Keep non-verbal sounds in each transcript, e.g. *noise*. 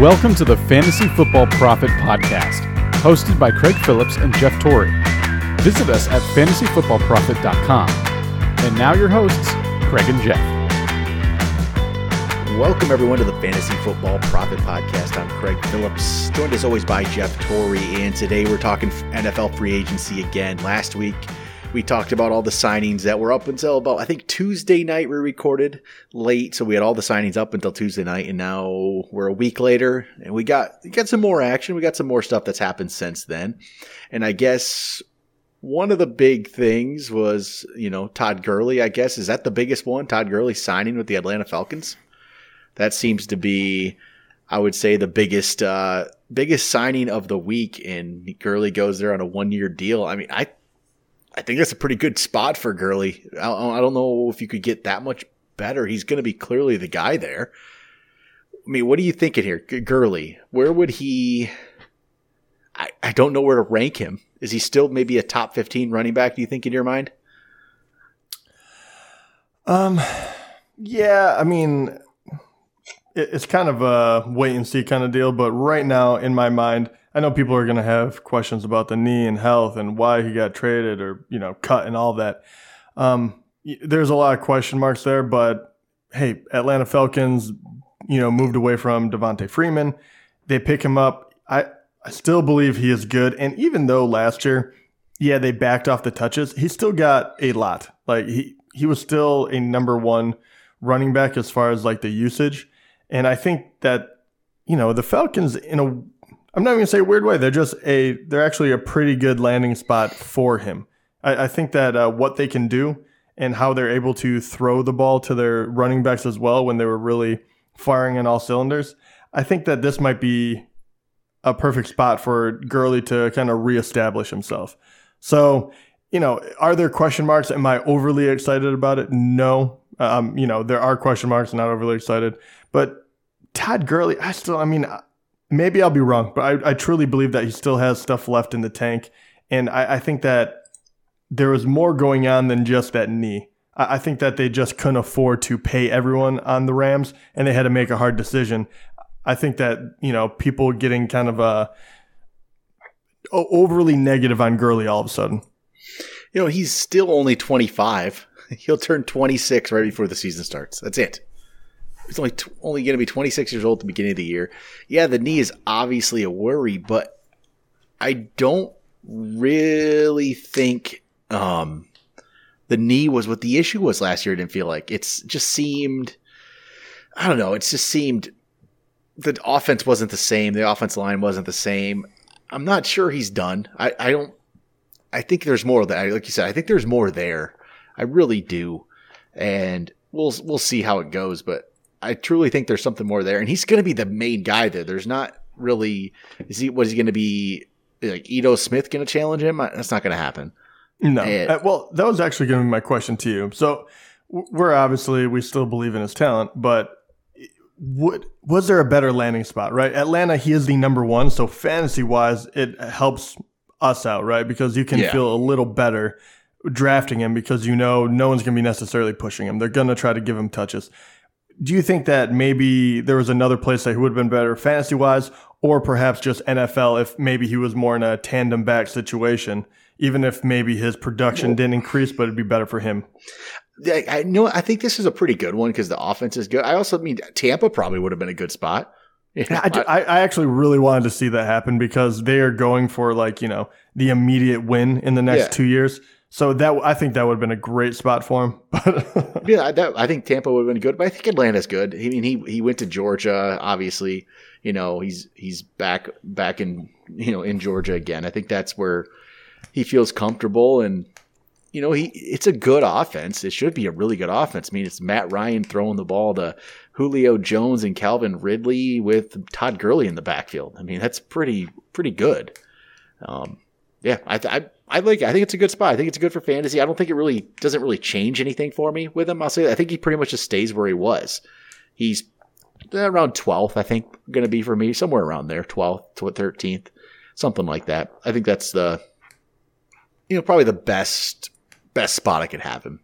Welcome to the Fantasy Football Profit Podcast, hosted by Craig Phillips and Jeff Torrey. Visit us at fantasyfootballprofit.com. And now your hosts, Craig and Jeff. Welcome, everyone, to the Fantasy Football Profit Podcast. I'm Craig Phillips, joined as always by Jeff Torrey. And today we're talking NFL free agency again. Last week, we talked about all the signings that were up until about I think Tuesday night we recorded late, so we had all the signings up until Tuesday night, and now we're a week later, and we got got some more action. We got some more stuff that's happened since then, and I guess one of the big things was you know Todd Gurley. I guess is that the biggest one? Todd Gurley signing with the Atlanta Falcons. That seems to be, I would say, the biggest uh, biggest signing of the week. And Gurley goes there on a one year deal. I mean, I I think that's a pretty good spot for Gurley. I, I don't know if you could get that much better. He's going to be clearly the guy there. I mean, what are you thinking here, Gurley? Where would he? I, I don't know where to rank him. Is he still maybe a top fifteen running back? Do you think in your mind? Um, yeah. I mean, it, it's kind of a wait and see kind of deal. But right now, in my mind, I know people are going to have questions about the knee and health and why he got traded or you know cut and all that. Um, there's a lot of question marks there, but hey, Atlanta Falcons, you know, moved away from Devonta Freeman. They pick him up. I I still believe he is good, and even though last year, yeah, they backed off the touches, he still got a lot. Like he he was still a number one running back as far as like the usage, and I think that you know the Falcons in a I'm not even gonna say weird way. They're just a they're actually a pretty good landing spot for him. I, I think that uh, what they can do and how they're able to throw the ball to their running backs as well when they were really firing on all cylinders. I think that this might be a perfect spot for Gurley to kind of reestablish himself. So, you know, are there question marks? Am I overly excited about it? No. Um, you know, there are question marks, not overly excited. But Todd Gurley, I still, I mean, maybe I'll be wrong, but I, I, truly believe that he still has stuff left in the tank. And I, I think that there was more going on than just that knee. I, I, think that they just couldn't afford to pay everyone on the Rams and they had to make a hard decision. I think that, you know, people getting kind of uh, overly negative on Gurley all of a sudden. You know, he's still only 25. *laughs* He'll turn 26 right before the season starts. That's it he's only t- only going to be 26 years old at the beginning of the year. Yeah, the knee is obviously a worry, but I don't really think um, the knee was what the issue was last year. I didn't feel like it's just seemed. I don't know. It just seemed the offense wasn't the same. The offense line wasn't the same. I'm not sure he's done. I, I don't. I think there's more that. Like you said, I think there's more there. I really do, and we'll we'll see how it goes. But I truly think there's something more there, and he's going to be the main guy there. There's not really is he was he going to be like Ito Smith going to challenge him? That's not going to happen. No. Uh, well, that was actually going to be my question to you. So we're obviously we still believe in his talent, but what was there a better landing spot? Right, Atlanta. He is the number one, so fantasy wise, it helps us out, right? Because you can yeah. feel a little better drafting him because you know no one's going to be necessarily pushing him. They're going to try to give him touches do you think that maybe there was another place that he would have been better fantasy wise, or perhaps just NFL if maybe he was more in a tandem back situation, even if maybe his production didn't increase, but it'd be better for him? I, I know. I think this is a pretty good one because the offense is good. I also mean Tampa probably would have been a good spot. Yeah, I, I, actually really wanted to see that happen because they are going for like you know the immediate win in the next yeah. two years. So that I think that would have been a great spot for him. *laughs* yeah, that, I think Tampa would have been good, but I think Atlanta's good. I mean, he he went to Georgia, obviously. You know, he's he's back back in you know in Georgia again. I think that's where he feels comfortable, and you know, he it's a good offense. It should be a really good offense. I mean, it's Matt Ryan throwing the ball to Julio Jones and Calvin Ridley with Todd Gurley in the backfield. I mean, that's pretty pretty good. Um, yeah, I, I I like. I think it's a good spot. I think it's good for fantasy. I don't think it really doesn't really change anything for me with him. I'll say. That. I think he pretty much just stays where he was. He's around 12th. I think going to be for me somewhere around there, 12th to 13th, something like that. I think that's the you know probably the best best spot I could have him.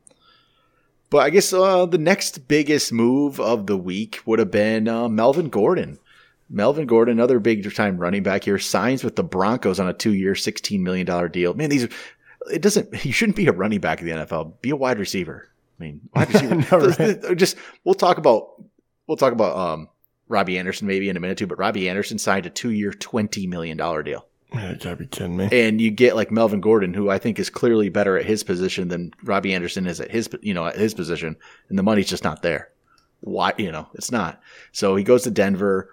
But I guess uh, the next biggest move of the week would have been uh, Melvin Gordon. Melvin Gordon, another big time running back here, signs with the Broncos on a two year, $16 million deal. Man, these, it doesn't, *laughs* you shouldn't be a running back in the NFL. Be a wide receiver. I mean, wide *laughs* receiver. no, right. Just, we'll talk about, we'll talk about, um, Robbie Anderson maybe in a minute too, but Robbie Anderson signed a two year, $20 million deal. Yeah, you gotta be kidding me. And you get like Melvin Gordon, who I think is clearly better at his position than Robbie Anderson is at his, you know, at his position, and the money's just not there. Why, you know, it's not. So he goes to Denver.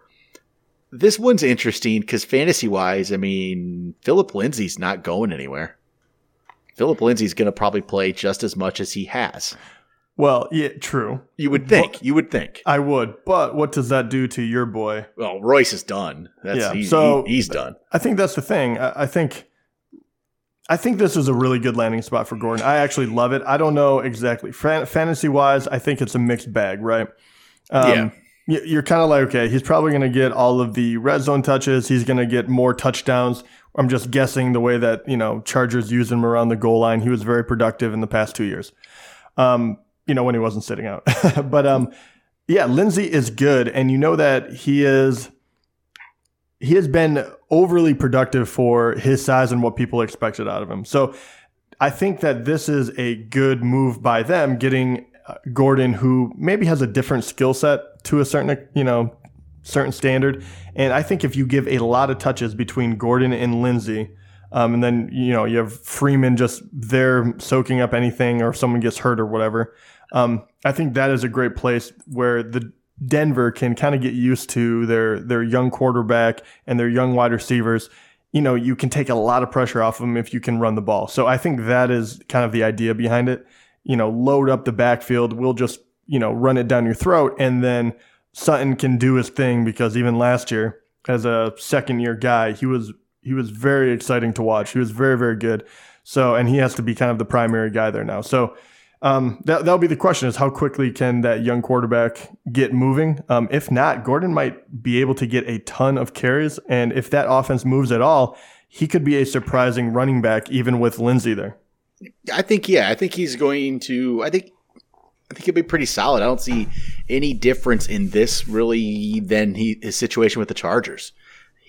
This one's interesting because fantasy wise, I mean, Philip Lindsay's not going anywhere. Philip Lindsay's going to probably play just as much as he has. Well, yeah, true. You would think. But, you would think. I would. But what does that do to your boy? Well, Royce is done. That's, yeah. He, so he, he's done. I think that's the thing. I, I, think. I think this is a really good landing spot for Gordon. I actually love it. I don't know exactly fantasy wise. I think it's a mixed bag, right? Um, yeah. You're kind of like, okay, he's probably going to get all of the red zone touches. He's going to get more touchdowns. I'm just guessing the way that you know Chargers use him around the goal line. He was very productive in the past two years. Um, you know, when he wasn't sitting out. *laughs* but um, yeah, Lindsay is good, and you know that he is he has been overly productive for his size and what people expected out of him. So I think that this is a good move by them getting uh, Gordon, who maybe has a different skill set to a certain you know certain standard. And I think if you give a lot of touches between Gordon and Lindsay, um, and then you know you have Freeman just there soaking up anything, or if someone gets hurt or whatever. Um, I think that is a great place where the Denver can kind of get used to their their young quarterback and their young wide receivers. You know, you can take a lot of pressure off them if you can run the ball. So I think that is kind of the idea behind it. You know, load up the backfield. We'll just you know run it down your throat, and then Sutton can do his thing because even last year, as a second year guy, he was he was very exciting to watch. He was very, very good. So, and he has to be kind of the primary guy there now. So, um, that, that'll be the question is how quickly can that young quarterback get moving? Um, if not, Gordon might be able to get a ton of carries. And if that offense moves at all, he could be a surprising running back, even with Lindsay there. I think, yeah, I think he's going to, I think, I think he'll be pretty solid. I don't see any difference in this really than he, his situation with the Chargers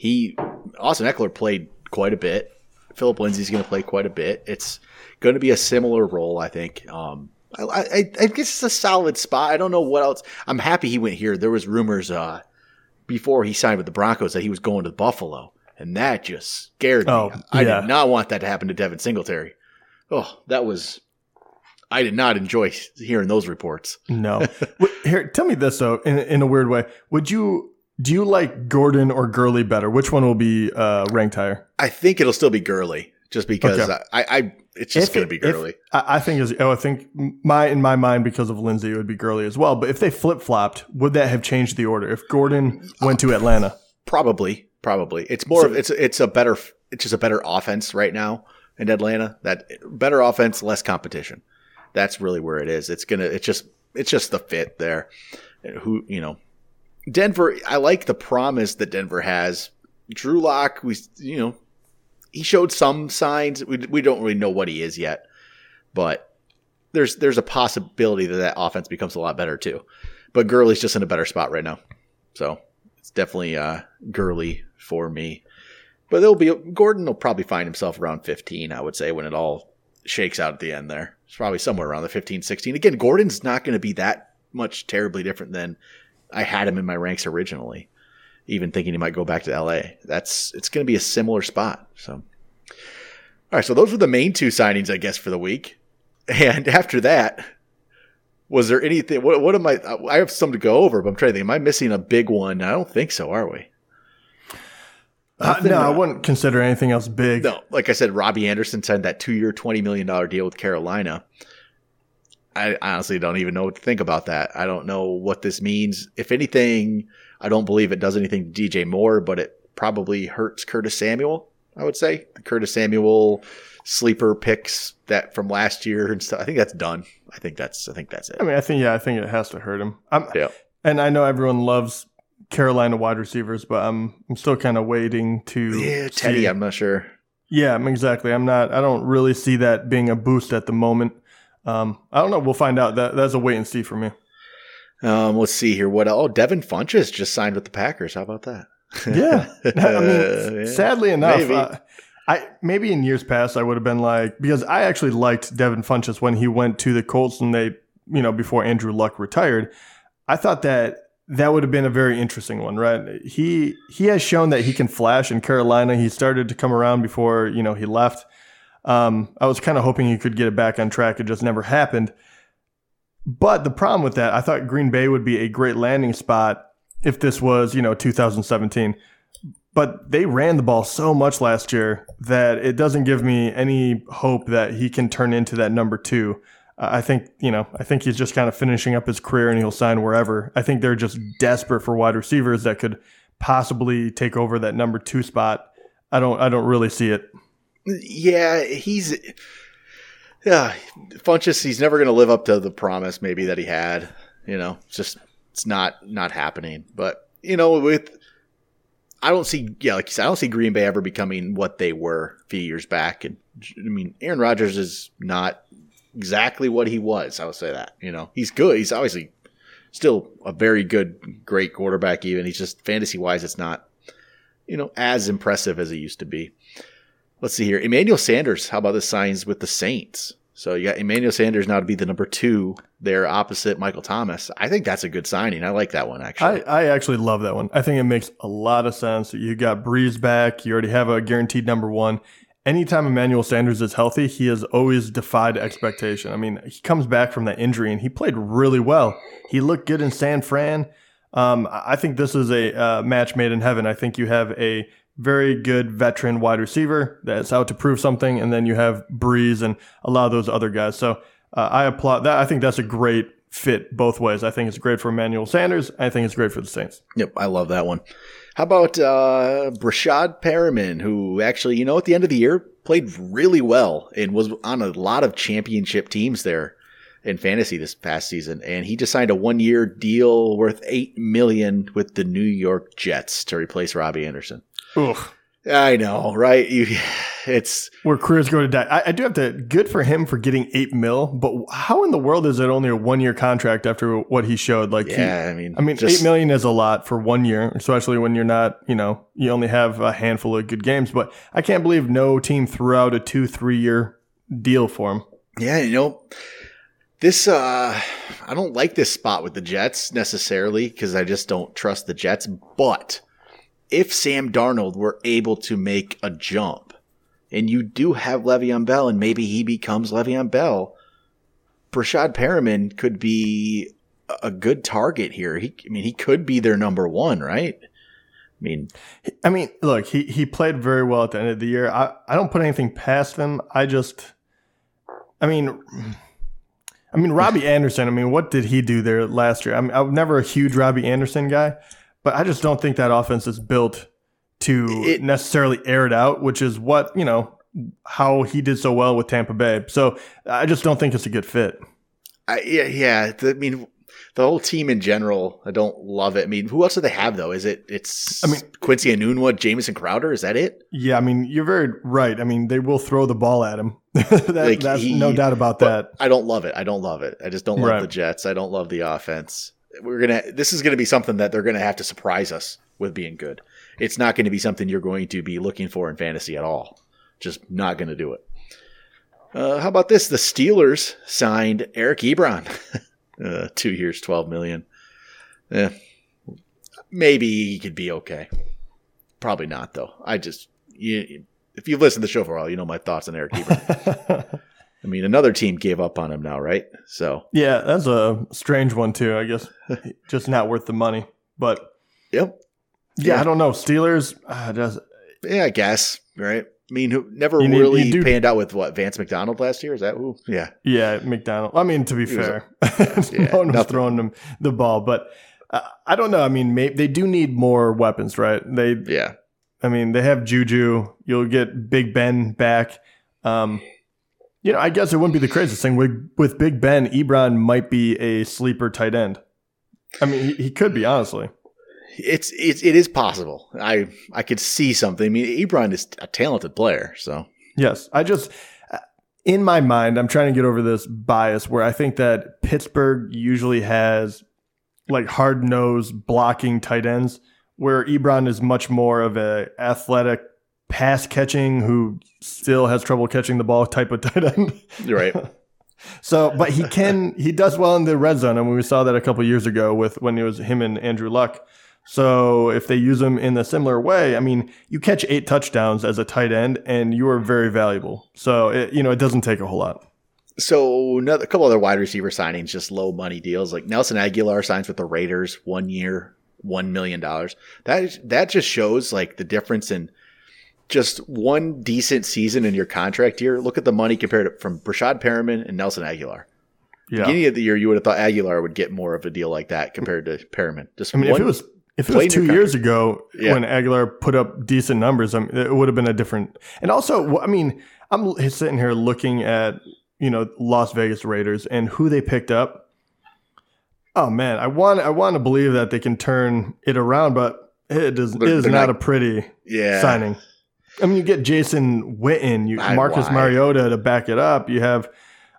he Austin Ekeler played quite a bit. Philip Lindsay's going to play quite a bit. It's going to be a similar role, I think. Um, I, I, I, guess it's a solid spot. I don't know what else. I'm happy he went here. There was rumors uh, before he signed with the Broncos that he was going to Buffalo, and that just scared me. Oh, I did not want that to happen to Devin Singletary. Oh, that was. I did not enjoy hearing those reports. No. *laughs* Here, tell me this though, in, in a weird way. Would you do you like Gordon or Gurley better? Which one will be uh, ranked higher? I think it'll still be Gurley, just because okay. I, I, it's just going to be Gurley. If, I think is oh, I think my in my mind because of Lindsay it would be Gurley as well. But if they flip flopped, would that have changed the order? If Gordon went to Atlanta, probably, probably. It's more so, of it's it's a better it's just a better offense right now in Atlanta. That better offense, less competition. That's really where it is. It's gonna. It's just it's just the fit there. Who you know Denver, I like the promise that Denver has. Drew Lock, we you know, he showed some signs. We we don't really know what he is yet, but there's there's a possibility that that offense becomes a lot better too. But Gurley's just in a better spot right now, so it's definitely uh, Gurley for me. But there'll be Gordon will probably find himself around 15, I would say, when it all shakes out at the end there. It's probably somewhere around the 15, 16. Again, Gordon's not going to be that much terribly different than I had him in my ranks originally, even thinking he might go back to LA. That's it's going to be a similar spot. So, all right. So those were the main two signings, I guess, for the week. And *laughs* after that, was there anything? What, what am I? I have some to go over, but I'm trying to think. Am I missing a big one? I don't think so. Are we? Uh, no, I wouldn't consider anything else big. No, like I said, Robbie Anderson signed that two-year, twenty million dollar deal with Carolina. I honestly don't even know what to think about that. I don't know what this means. If anything, I don't believe it does anything to DJ Moore, but it probably hurts Curtis Samuel. I would say the Curtis Samuel sleeper picks that from last year and stuff. I think that's done. I think that's. I think that's it. I mean, I think yeah, I think it has to hurt him. I'm, yeah. And I know everyone loves Carolina wide receivers, but I'm I'm still kind of waiting to. Yeah, Teddy. See. I'm not sure. Yeah, exactly. I'm not. I don't really see that being a boost at the moment. Um, I don't know. We'll find out. That that's a wait and see for me. Um, let's see here. What? Oh, Devin Funchess just signed with the Packers. How about that? Yeah, *laughs* I mean, *laughs* sadly enough, maybe. Uh, I maybe in years past I would have been like because I actually liked Devin Funchess when he went to the Colts and they you know before Andrew Luck retired. I thought that that would have been a very interesting one, right? He he has shown that he can flash in Carolina. He started to come around before you know he left. Um, I was kind of hoping he could get it back on track. It just never happened. But the problem with that, I thought Green Bay would be a great landing spot if this was you know 2017 but they ran the ball so much last year that it doesn't give me any hope that he can turn into that number two. I think, you know, I think he's just kind of finishing up his career and he'll sign wherever. I think they're just desperate for wide receivers that could possibly take over that number two spot. I don't, I don't really see it. Yeah, he's, yeah, Funchess. He's never going to live up to the promise maybe that he had. You know, it's just it's not not happening. But you know, with I don't see, yeah, like you said, I don't see Green Bay ever becoming what they were a few years back. And I mean, Aaron Rodgers is not exactly what he was. I would say that. You know, he's good. He's obviously still a very good, great quarterback. Even he's just fantasy wise, it's not, you know, as impressive as it used to be. Let's see here. Emmanuel Sanders. How about the signs with the Saints? So you got Emmanuel Sanders now to be the number two there opposite Michael Thomas. I think that's a good signing. I like that one actually. I, I actually love that one. I think it makes a lot of sense. You got Brees back. You already have a guaranteed number one. Anytime Emmanuel Sanders is healthy, he has always defied expectation. I mean, he comes back from that injury and he played really well. He looked good in San Fran. Um, I think this is a uh, match made in heaven. I think you have a very good veteran wide receiver that's out to prove something, and then you have Brees and a lot of those other guys. So uh, I applaud that. I think that's a great fit both ways. I think it's great for Emmanuel Sanders. I think it's great for the Saints. Yep, I love that one. How about uh, Breshad Perriman, who actually, you know, at the end of the year played really well and was on a lot of championship teams there in fantasy this past season, and he just signed a one-year deal worth eight million with the New York Jets to replace Robbie Anderson. Ugh. I know, right? You, *sighs* it's where careers go to die. I, I, do have to. Good for him for getting eight mil, but how in the world is it only a one year contract after what he showed? Like, yeah, he, I mean, I mean, just, eight million is a lot for one year, especially when you're not, you know, you only have a handful of good games. But I can't believe no team threw out a two, three year deal for him. Yeah, you know, this uh, I don't like this spot with the Jets necessarily because I just don't trust the Jets, but if Sam Darnold were able to make a jump, and you do have Le'Veon Bell, and maybe he becomes Le'Veon Bell, Breshad Perriman could be a good target here. He, I mean, he could be their number one, right? I mean, I mean, look, he he played very well at the end of the year. I I don't put anything past him. I just, I mean. I mean, Robbie Anderson. I mean, what did he do there last year? I mean, I'm never a huge Robbie Anderson guy, but I just don't think that offense is built to it, necessarily air it out, which is what, you know, how he did so well with Tampa Bay. So I just don't think it's a good fit. I, yeah, yeah. I mean, the whole team in general, I don't love it. I mean, who else do they have though? Is it it's I mean Quincy Enunwa, Jamison Crowder? Is that it? Yeah, I mean you're very right. I mean they will throw the ball at him. *laughs* that, like that's he, no doubt about that. I don't love it. I don't love it. I just don't love right. the Jets. I don't love the offense we're gonna this is gonna be something that they're gonna have to surprise us with being good. It's not going to be something you're going to be looking for in fantasy at all. Just not going to do it. Uh, how about this? The Steelers signed Eric Ebron, *laughs* uh, two years, twelve million. Eh, maybe he could be okay. Probably not though. I just you, if you've listened to the show for a while, you know my thoughts on Eric Ebron. *laughs* I mean, another team gave up on him now, right? So yeah, that's a strange one too. I guess *laughs* just not worth the money. But yep, yeah, yeah. I don't know. Steelers uh, does yeah, I guess right. I mean, who never you really need, panned out with what Vance McDonald last year? Is that who? Yeah, yeah, McDonald. I mean, to be he fair, was a, *laughs* yeah, *laughs* no one was throwing them the ball, but uh, I don't know. I mean, may, they do need more weapons, right? They yeah. I mean, they have Juju. You'll get Big Ben back. Um, you know, I guess it wouldn't be the craziest thing with with Big Ben. Ebron might be a sleeper tight end. I mean, he, he could be honestly. It's it's it is possible. I I could see something. I mean, Ebron is a talented player. So yes, I just uh, in my mind, I'm trying to get over this bias where I think that Pittsburgh usually has like hard nosed blocking tight ends where Ebron is much more of a athletic pass catching who still has trouble catching the ball type of *laughs* tight end. Right. *laughs* so, but he can he does well in the red zone, and we saw that a couple years ago with when it was him and Andrew Luck. So if they use him in a similar way, I mean, you catch eight touchdowns as a tight end, and you are very valuable. So it, you know it doesn't take a whole lot. So another, a couple other wide receiver signings, just low money deals. Like Nelson Agholor signs with the Raiders, one year, one million dollars. That that just shows like the difference in just one decent season in your contract year. Look at the money compared to, from Breshad Perriman and Nelson Agholor. Yeah. Beginning of the year, you would have thought Agholor would get more of a deal like that compared to Perriman. Just I mean, if it was if it was two years ago Yeah. when Agholor put up decent numbers, I mean, it would have been a different. And also, I mean, I'm sitting here looking at you know Las Vegas Raiders and who they picked up. Oh man, I want I want to believe that they can turn it around, but it is But it is not, not- a pretty yeah, signing. I mean, you get Jason Witten, you I- Marcus why? Mariota to back it up. You have,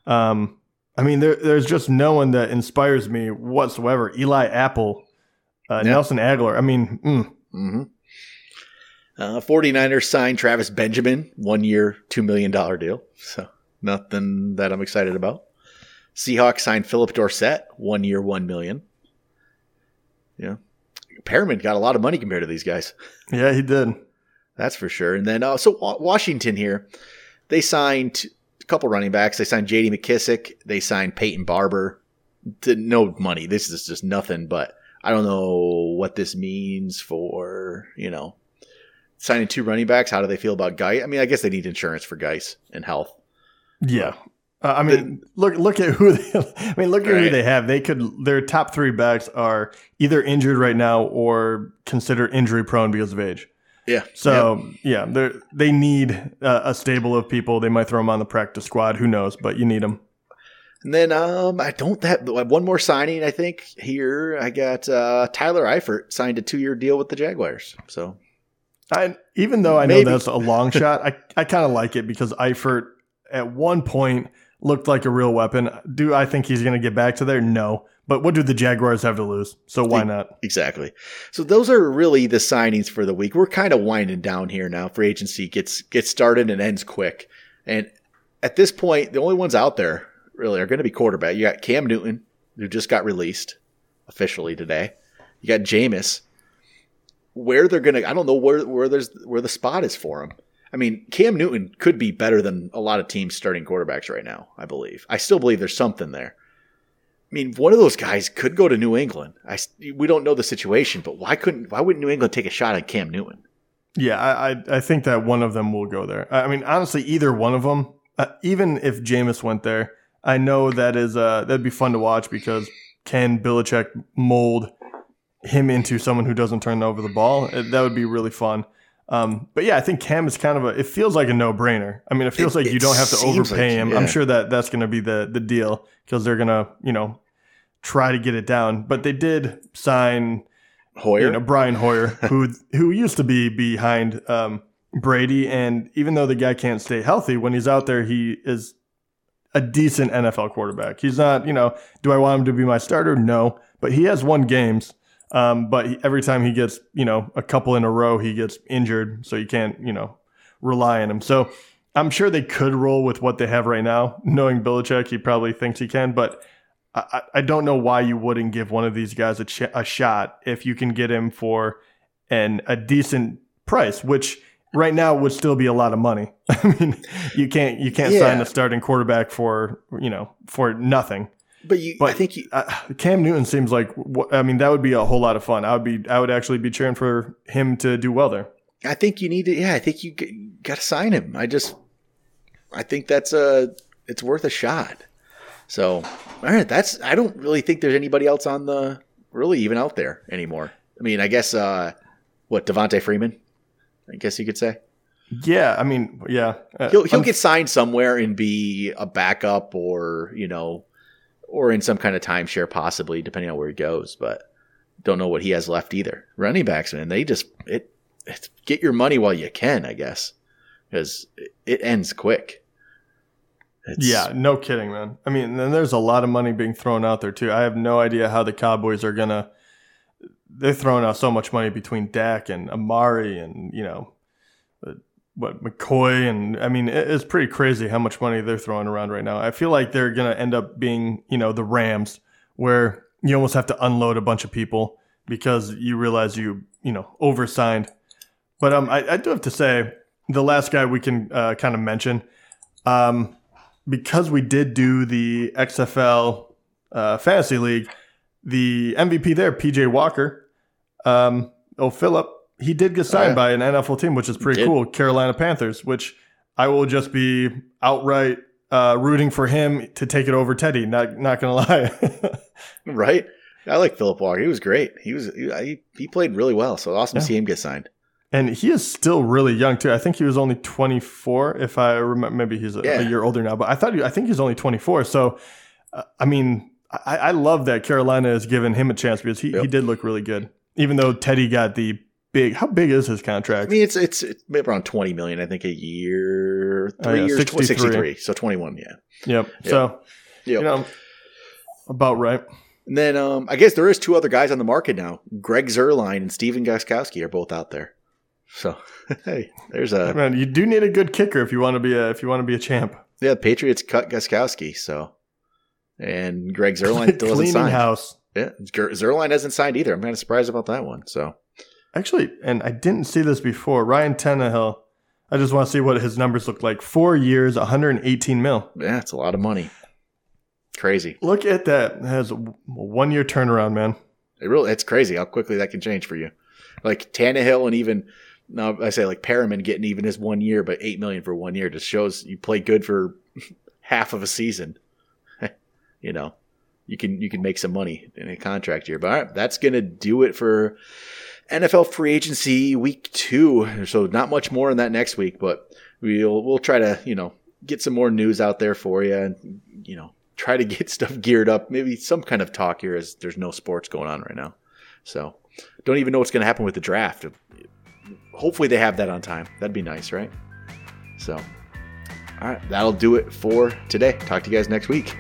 um, I mean, there, there's just no one that inspires me whatsoever. Eli Apple, uh, Yeah. Nelson Agholor. I mean, mm, Mm-hmm. Uh, 49ers signed Travis Benjamin, one year, $2 million deal. So nothing that I'm excited about. Seahawks signed Philip Dorsett, one year, 1 million. Yeah. Perriman got a lot of money compared to these guys. yeah, he did. That's for sure. And then, uh, so Washington here, they signed a couple running backs. They signed J.D. McKissick. They signed Peyton Barber. To no money. This is just nothing. But I don't know what this means for you know signing two running backs. How do they feel about Guy? I mean, I guess they need insurance for Guice and health. Yeah. Uh, I mean, look look at who they. *laughs* I mean, look at who they have. They could their top three backs are either injured right now or considered injury prone because of age. Yeah. So yeah, they they need uh, a stable of people. They might throw them on the practice squad. Who knows? But you need them. And then um, I don't have one more signing. I think here I got uh, Tyler Eifert signed a two year deal with the Jaguars. So I even though I know that's a long *laughs* shot, I, I kind of like it because Eifert at one point looked like a real weapon. Do I think he's going to get back to there? No. But what do the Jaguars have to lose? So why not? Exactly. So those are really the signings for the week. We're kind of winding down here now. Free agency gets gets started and ends quick. And at this point, the only ones out there really are going to be quarterback. You got Cam Newton, who just got released officially today. You got Jameis. Where they're going to, I don't know where where there's where the spot is for him. I mean, Cam Newton could be better than a lot of teams starting quarterbacks right now. I believe. I still believe there's something there. I mean, one of those guys could go to New England. I, we don't know the situation, but why couldn't why wouldn't New England take a shot at Cam Newton? Yeah, I, I I think that one of them will go there. I mean, honestly, either one of them, uh, even if Jameis went there, I know that is uh that'd be fun to watch because can Belichick mold him into someone who doesn't turn over the ball? Uh, That would be really fun. Um, but yeah, I think Cam is kind of a. It feels like a no brainer. I mean, it feels It- like you don't have to overpay like- him. yeah. I'm sure that that's going to be the the deal because they're gonna you know try to get it down. But they did sign Hoyer, you know Brian Hoyer, *laughs* who who used to be behind um, Brady, and even though the guy can't stay healthy, when he's out there, he is a decent NFL quarterback. He's not, you know, do I want him to be my starter? No, but he has won games. Um, but he, every time he gets, you know, a couple in a row, he gets injured, so you can't, you know, rely on him. So I'm sure they could roll with what they have right now. Knowing Belichick, he probably thinks he can, but I, I- don't know why you wouldn't give one of these guys a, ch- a shot if you can get him for an a decent price, which right now would still be a lot of money. *laughs* I mean, you can't you can't sign a starting quarterback for you know for nothing. but you, I think you, Uh, Cam Newton seems like I mean that would be a whole lot of fun. I would be I would actually be cheering for him to do well there. I think you need to. Yeah, I think you got to sign him. I just, I think that's a, it's worth a shot. So, all right, that's. I don't really think there's anybody else on the really even out there anymore. I mean, I guess uh what Devonta Freeman. I guess you could say Yeah, I mean, yeah, Uh, he'll he'll I'm- get signed somewhere and be a backup or you know, or in some kind of timeshare possibly, depending on where he goes. But don't know what he has left either. Running backs, man, they just it, it's get your money while you can, I guess, because it, it ends quick. It's- Yeah, no kidding, man. I mean, then there's a lot of money being thrown out there too. I have no idea how the Cowboys are gonna. they're throwing out so much money between Dak and Amari and you know uh, what McCoy and I mean it's pretty crazy how much money they're throwing around right now. I feel like they're gonna end up being you know the Rams where you almost have to unload a bunch of people because you realize you you know oversigned. But um, I, I do have to say the last guy we can uh, kind of mention, um, because we did do the XFL uh, fantasy league, the MVP there, PJ Walker, um, oh Philip, he did get signed oh, yeah. by an NFL team, which is pretty cool, Carolina Panthers, which I will just be outright uh, rooting for him to take it over Teddy. Not not gonna *laughs* lie, right? I like Philip Walker. He was great. He was he, he played really well. So awesome yeah. to see him get signed. And he is still really young too. I think he was only 24. If I remember, maybe he's a, yeah. a year older now. But I thought he, I think he's only 24. So, uh, I mean, I, I, love that Carolina has given him a chance because he, yep. he did look really good. Even though Teddy got the big, how big is his contract? I mean, it's it's, it's around 20 million. I think a year, three oh, yeah, years, 63. 63. So 21. Yeah. Yep. yep. So, yep. you know, about right. And then um, I guess there is two other guys on the market now. Greg Zuerlein and Stephen Gostkowski are both out there. So *laughs* hey, there's a man. You do need a good kicker if you want to be a if you want to be a champ. Yeah, Patriots cut Gostkowski, so and Greg *laughs* Zuerlein still hasn't signed. house. Yeah, Zuerlein hasn't signed either. I'm kind of surprised about that one. So actually, and I didn't see this before. Ryan Tannehill. I just want to see what his numbers look like. Four years, 118 mil. Yeah, it's a lot of money. Crazy. Look at that. It has a one year turnaround, man. It really it's crazy how quickly that can change for you. Like Tannehill and even now I say like Perriman getting even his one year, but eight million for one year just shows you play good for *laughs* half of a season. *laughs* you know, you can you can make some money in a contract year. But all right, that's gonna do it for NFL free agency week two. So not much more in that next week, but we'll we'll try to you know get some more news out there for you, and you know try to *laughs* get stuff geared up. Maybe some kind of talk here as there's no sports going on right now. So don't even know what's going to happen with the draft. Hopefully they have that on time. That'd be nice, right? So, all right, that'll do it for today. Talk to you guys next week.